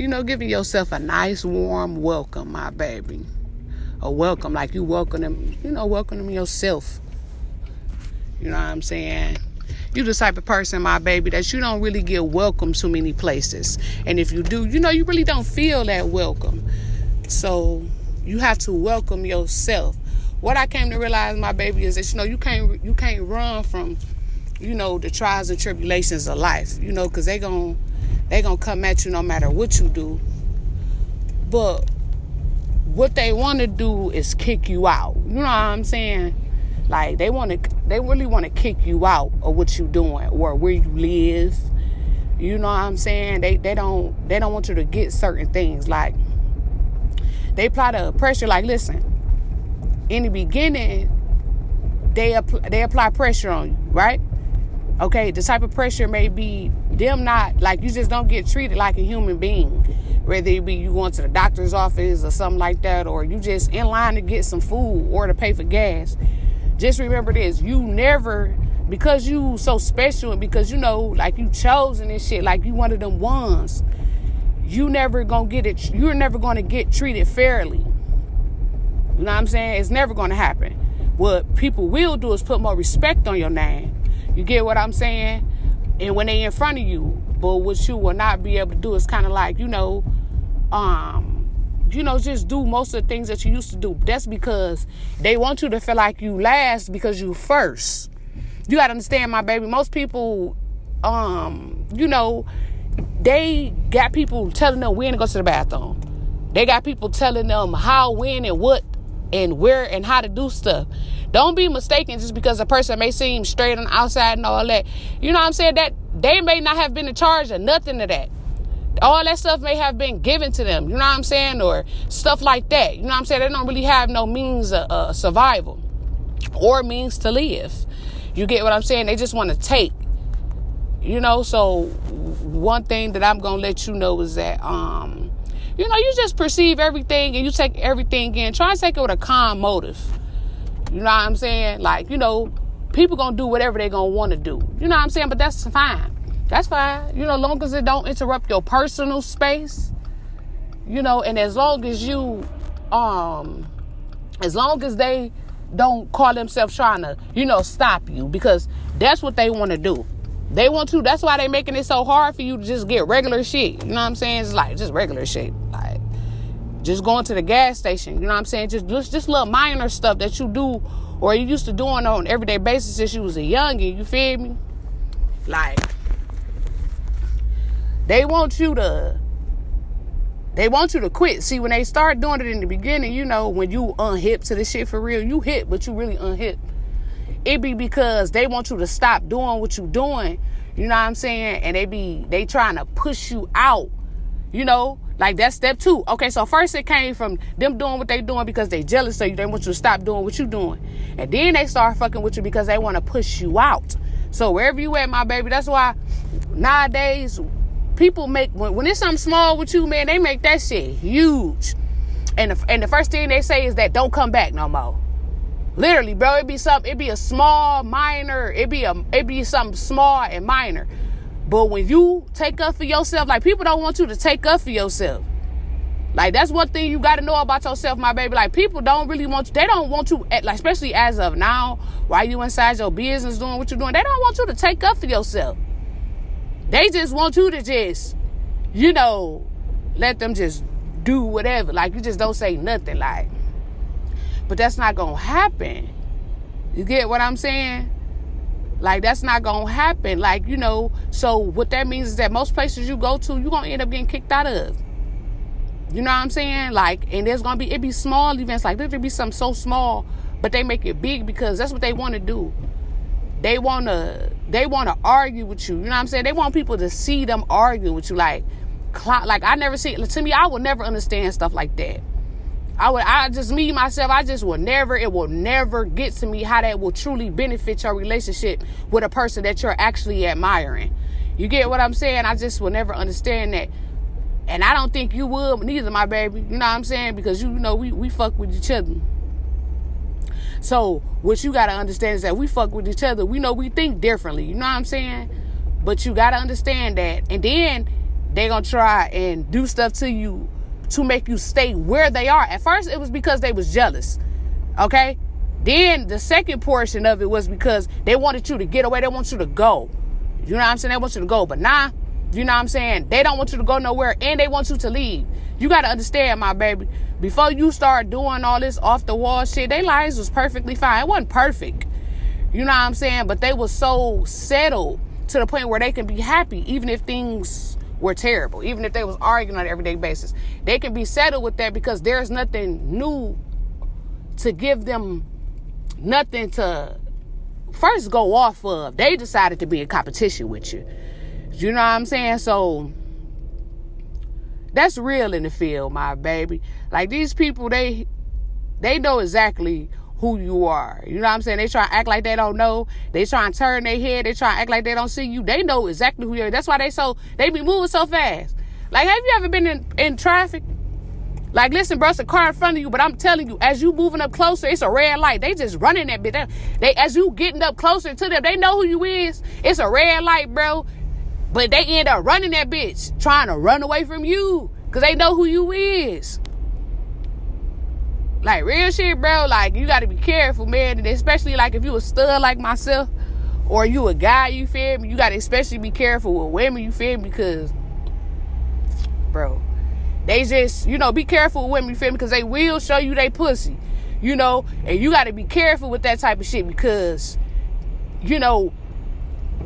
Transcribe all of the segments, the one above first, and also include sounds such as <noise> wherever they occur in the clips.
you know, giving yourself a nice warm welcome, my baby. A welcome like you welcome them, you know, welcome them yourself. You know what I'm saying? You the type of person, my baby, that you don't really get welcome to many places. And if you do, you know, you really don't feel that welcome. So you have to welcome yourself. What I came to realize, my baby, is that you know you can't you can't run from, you know, the trials and tribulations of life. You know, because they gon' they gonna come at you no matter what you do. But what they want to do is kick you out. You know what I'm saying? Like they want to, they really want to kick you out of what you're doing or where you live. You know what I'm saying? They they don't they don't want you to get certain things. Like they apply the pressure. Like listen, in the beginning, they apply, they apply pressure on you, right? Okay, the type of pressure may be them not like you just don't get treated like a human being whether it be you going to the doctor's office or something like that, or you just in line to get some food or to pay for gas. Just remember this: you never, because you so special and because you know, like you chosen and shit, like you one of them ones. You never gonna get it. You're never gonna get treated fairly. You know what I'm saying? It's never gonna happen. What people will do is put more respect on your name. You get what I'm saying? And when they in front of you, but what you will not be able to do is kind of like, you know, um, you know, just do most of the things that you used to do. That's because they want you to feel like you last because you first. You gotta understand, my baby. Most people, um, you know, they got people telling them when to go to the bathroom. They got people telling them how, when, and what, and where, and how to do stuff. Don't be mistaken just because a person may seem straight on the outside and all that. You know what I'm saying? That they may not have been in charge of nothing of that. All that stuff may have been given to them, you know what I'm saying? Or stuff like that. You know what I'm saying? They don't really have no means of uh, survival or means to live. You get what I'm saying? They just want to take. You know, so one thing that I'm going to let you know is that, um, you know, you just perceive everything and you take everything in. Try and take it with a calm motive. You know what I'm saying? Like, you know, people gonna do whatever they gonna want to do. You know what I'm saying? But that's fine. That's fine. You know, long as it don't interrupt your personal space. You know, and as long as you, um, as long as they don't call themselves trying to, you know, stop you because that's what they want to do. They want to. That's why they making it so hard for you to just get regular shit. You know what I'm saying? It's like just regular shit. Like just going to the gas station. You know what I'm saying? Just just, just little minor stuff that you do or you used to doing on everyday basis since you was a youngin', you feel me? Like they want you to they want you to quit. See, when they start doing it in the beginning, you know, when you unhip to the shit for real, you hit, but you really unhip. It be because they want you to stop doing what you doing. You know what I'm saying? And they be they trying to push you out. You know, like that's step two. Okay, so first it came from them doing what they doing because they jealous of you. They want you to stop doing what you doing. And then they start fucking with you because they want to push you out. So wherever you at, my baby, that's why nowadays people make when, when it's something small with you, man, they make that shit huge. And the, and the first thing they say is that don't come back no more. Literally, bro, it'd be something, it'd be a small, minor, it be a it be something small and minor. But when you take up for yourself, like people don't want you to take up for yourself. Like that's one thing you got to know about yourself, my baby. Like people don't really want you. They don't want you, like especially as of now, while you inside your business doing what you're doing. They don't want you to take up for yourself. They just want you to just, you know, let them just do whatever. Like you just don't say nothing. Like, but that's not gonna happen. You get what I'm saying? Like that's not gonna happen. Like, you know, so what that means is that most places you go to, you're gonna end up getting kicked out of. You know what I'm saying? Like, and there's gonna be it be small events, like there be something so small, but they make it big because that's what they wanna do. They wanna they wanna argue with you. You know what I'm saying? They want people to see them argue with you. Like, like I never see to me, I would never understand stuff like that. I would, I just, me, myself, I just will never, it will never get to me how that will truly benefit your relationship with a person that you're actually admiring. You get what I'm saying? I just will never understand that. And I don't think you will, neither, my baby. You know what I'm saying? Because you, you know, we, we fuck with each other. So what you gotta understand is that we fuck with each other. We know we think differently. You know what I'm saying? But you gotta understand that. And then they gonna try and do stuff to you to make you stay where they are. At first, it was because they was jealous. Okay? Then the second portion of it was because they wanted you to get away. They want you to go. You know what I'm saying? They want you to go. But nah, you know what I'm saying? They don't want you to go nowhere and they want you to leave. You got to understand, my baby. Before you start doing all this off the wall shit, their lives was perfectly fine. It wasn't perfect. You know what I'm saying? But they were so settled to the point where they can be happy even if things were terrible, even if they was arguing on an everyday basis. They can be settled with that because there's nothing new to give them nothing to first go off of. They decided to be in competition with you. You know what I'm saying? So that's real in the field, my baby. Like these people, they they know exactly who you are. You know what I'm saying? They try to act like they don't know. They try to turn their head. They try to act like they don't see you. They know exactly who you are. That's why they so they be moving so fast. Like, have you ever been in, in traffic? Like, listen, bro, it's a car in front of you, but I'm telling you, as you moving up closer, it's a red light. They just running that bit. They, they as you getting up closer to them, they know who you is. It's a red light, bro. But they end up running that bitch, trying to run away from you. Cause they know who you is. Like real shit, bro. Like you gotta be careful, man. And especially like if you a stud like myself, or you a guy, you feel me? You gotta especially be careful with women, you feel me? Because, bro, they just, you know, be careful with women, you feel me? Because they will show you they pussy, you know? And you gotta be careful with that type of shit because, you know,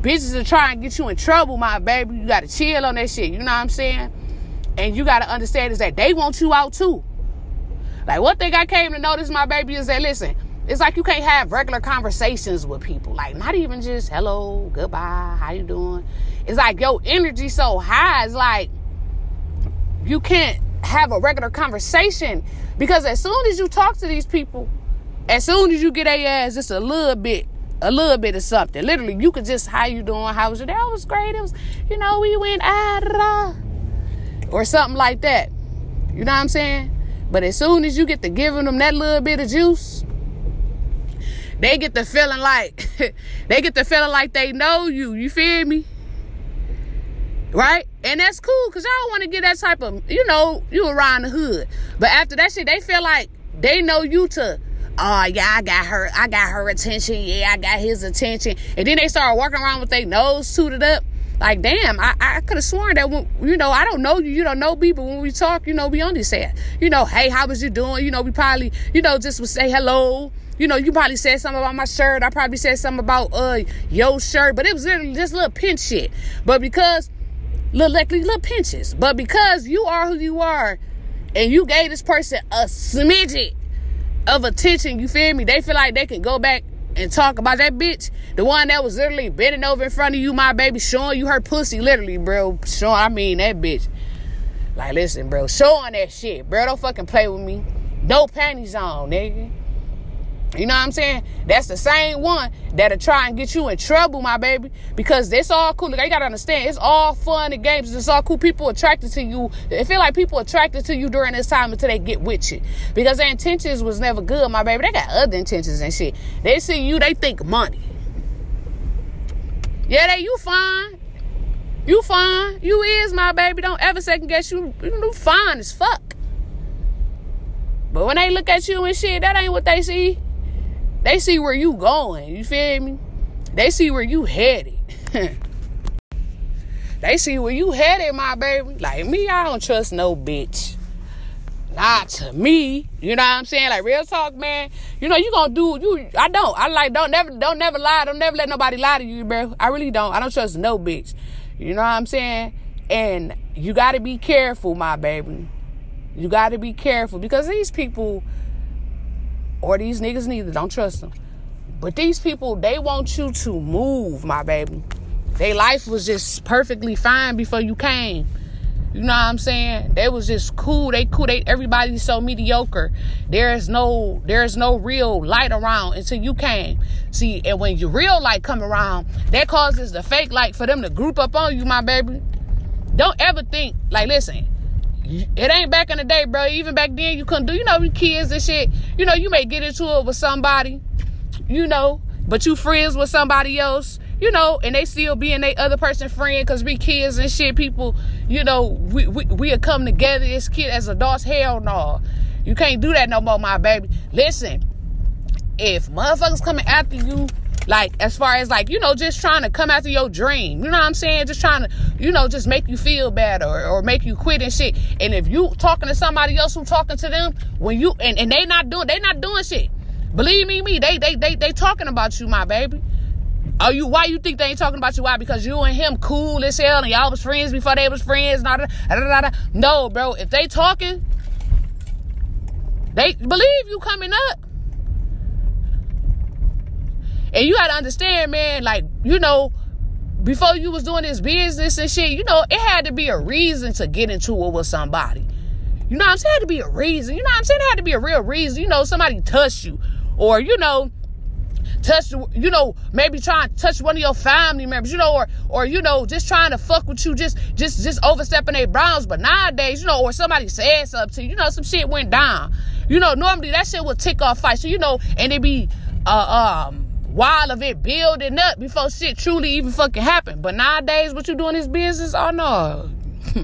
bitches are trying to get you in trouble, my baby. You gotta chill on that shit. You know what I'm saying? And you gotta understand is that they want you out too. Like one thing I came to notice, my baby, is that listen, it's like you can't have regular conversations with people. Like not even just hello, goodbye, how you doing? It's like your energy so high. It's like you can't have a regular conversation because as soon as you talk to these people, as soon as you get a ass just a little bit, a little bit of something. Literally, you could just how you doing? How was your day? That was great. It was, you know, we went ah, or something like that. You know what I'm saying? But as soon as you get to giving them that little bit of juice, they get the feeling like <laughs> they get the feeling like they know you. You feel me? Right? And that's cool because y'all want to get that type of, you know, you around the hood. But after that shit, they feel like they know you to oh yeah, I got her, I got her attention. Yeah, I got his attention. And then they start walking around with their nose suited up. Like, damn, I, I could have sworn that, when, you know, I don't know you, you don't know me, but when we talk, you know, we only say, you know, hey, how was you doing? You know, we probably, you know, just would say hello. You know, you probably said something about my shirt. I probably said something about uh your shirt, but it was literally just little pinch shit. But because little like little pinches, but because you are who you are, and you gave this person a smidget of attention, you feel me? They feel like they can go back and talk about that bitch, the one that was literally bending over in front of you, my baby, showing you her pussy, literally, bro. Showing, I mean, that bitch. Like, listen, bro, showing that shit, bro. Don't fucking play with me. No panties on, nigga. You know what I'm saying? That's the same one that'll try and get you in trouble, my baby. Because it's all cool. Like, you gotta understand, it's all fun and games. It's all cool. People attracted to you. It feel like people attracted to you during this time until they get with you. Because their intentions was never good, my baby. They got other intentions and shit. They see you, they think money. Yeah, they you fine. You fine. You is my baby. Don't ever second guess you. You fine as fuck. But when they look at you and shit, that ain't what they see. They see where you going. You feel me? They see where you headed. <laughs> they see where you headed, my baby. Like me, I don't trust no bitch. Not to me. You know what I'm saying? Like real talk, man. You know, you gonna do you I don't. I like don't never don't never lie. Don't never let nobody lie to you, bro. I really don't. I don't trust no bitch. You know what I'm saying? And you gotta be careful, my baby. You gotta be careful because these people or these niggas neither. Don't trust them. But these people, they want you to move, my baby. Their life was just perfectly fine before you came. You know what I'm saying? They was just cool. They cool. They everybody's so mediocre. There is no there is no real light around until you came. See, and when your real light come around, that causes the fake light for them to group up on you, my baby. Don't ever think like listen, it ain't back in the day, bro. Even back then, you couldn't do, you know, kids and shit. You know, you may get into it with somebody, you know, but you friends with somebody else. you know, and they still being their other person friend because we kids and shit. People, you know, we we we come together as kid as adults. Hell no, you can't do that no more, my baby. Listen, if motherfuckers coming after you like as far as like you know just trying to come after your dream. You know what i'm saying? Just trying to you know just make you feel bad or, or make you quit and shit. And if you talking to somebody else who talking to them when you and, and they not doing they not doing shit. Believe me me they they they, they talking about you my baby. Are you why you think they ain't talking about you? Why? Because you and him cool as hell and y'all was friends before they was friends da, da, da, da, no bro if they talking they believe you coming up and you gotta understand, man, like, you know, before you was doing this business and shit, you know, it had to be a reason to get into it with somebody. You know what I'm saying? It had to be a reason. You know what I'm saying? It had to be a real reason. You know, somebody touched you. Or, you know, touch you know maybe trying to touch one of your family members you know or or you know just trying to fuck with you just just just overstepping their bounds but nowadays you know or somebody said something to you know some shit went down you know normally that shit would tick off fights so you know and it be uh um while of it building up before shit truly even fucking happen. But nowadays, what you doing this business? Oh no. <laughs>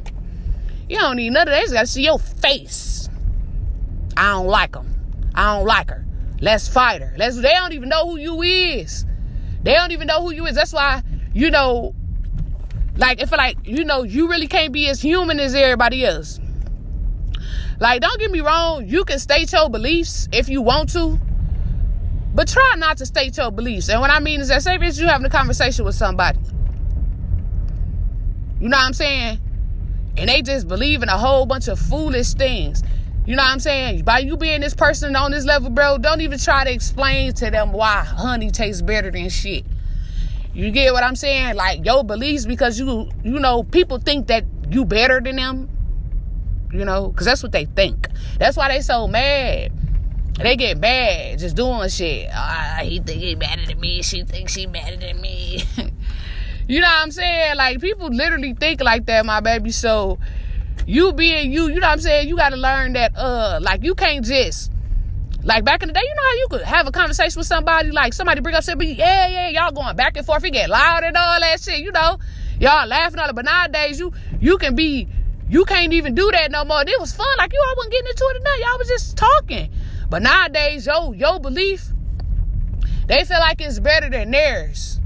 you don't need none of that. You gotta see your face. I don't like them. I don't like her. Let's fight her. Let's they don't even know who you is. They don't even know who you is. That's why, you know, like if like, you know, you really can't be as human as everybody else. Like, don't get me wrong, you can state your beliefs if you want to. But try not to state your beliefs. And what I mean is that say if you having a conversation with somebody. You know what I'm saying? And they just believe in a whole bunch of foolish things. You know what I'm saying? By you being this person on this level, bro, don't even try to explain to them why honey tastes better than shit. You get what I'm saying? Like your beliefs because you you know, people think that you better than them. You know, because that's what they think. That's why they so mad. They get mad just doing shit. Oh, he think he better than me. She thinks she better than me. <laughs> you know what I'm saying? Like people literally think like that, my baby. So you being you, you know what I'm saying? You got to learn that. Uh, like you can't just. Like back in the day, you know how you could have a conversation with somebody, like somebody bring up something, yeah, yeah, y'all going back and forth, it get loud and all that shit, you know, y'all laughing all that. But nowadays, you you can be, you can't even do that no more. It was fun, like you all wasn't getting into it enough. Y'all was just talking. But nowadays, yo, your belief, they feel like it's better than theirs.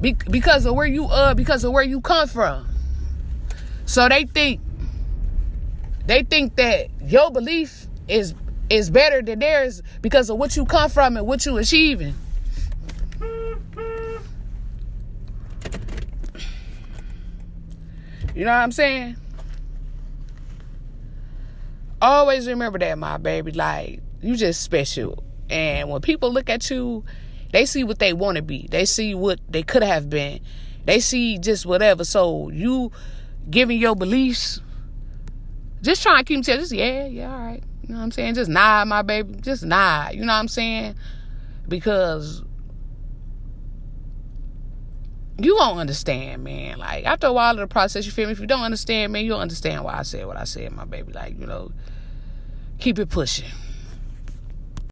Be- because of where you uh because of where you come from. So they think they think that your belief is is better than theirs because of what you come from and what you achieving. You know what I'm saying? Always remember that, my baby. Like, you just special. And when people look at you, they see what they want to be. They see what they could have been. They see just whatever. So you giving your beliefs, just trying to keep them together. Just yeah, yeah, all right. You know what I'm saying? Just nod, my baby. Just nod. You know what I'm saying? Because you won't understand, man. Like after a while of the process, you feel me? If you don't understand, man, you'll understand why I said what I said, my baby. Like, you know, keep it pushing.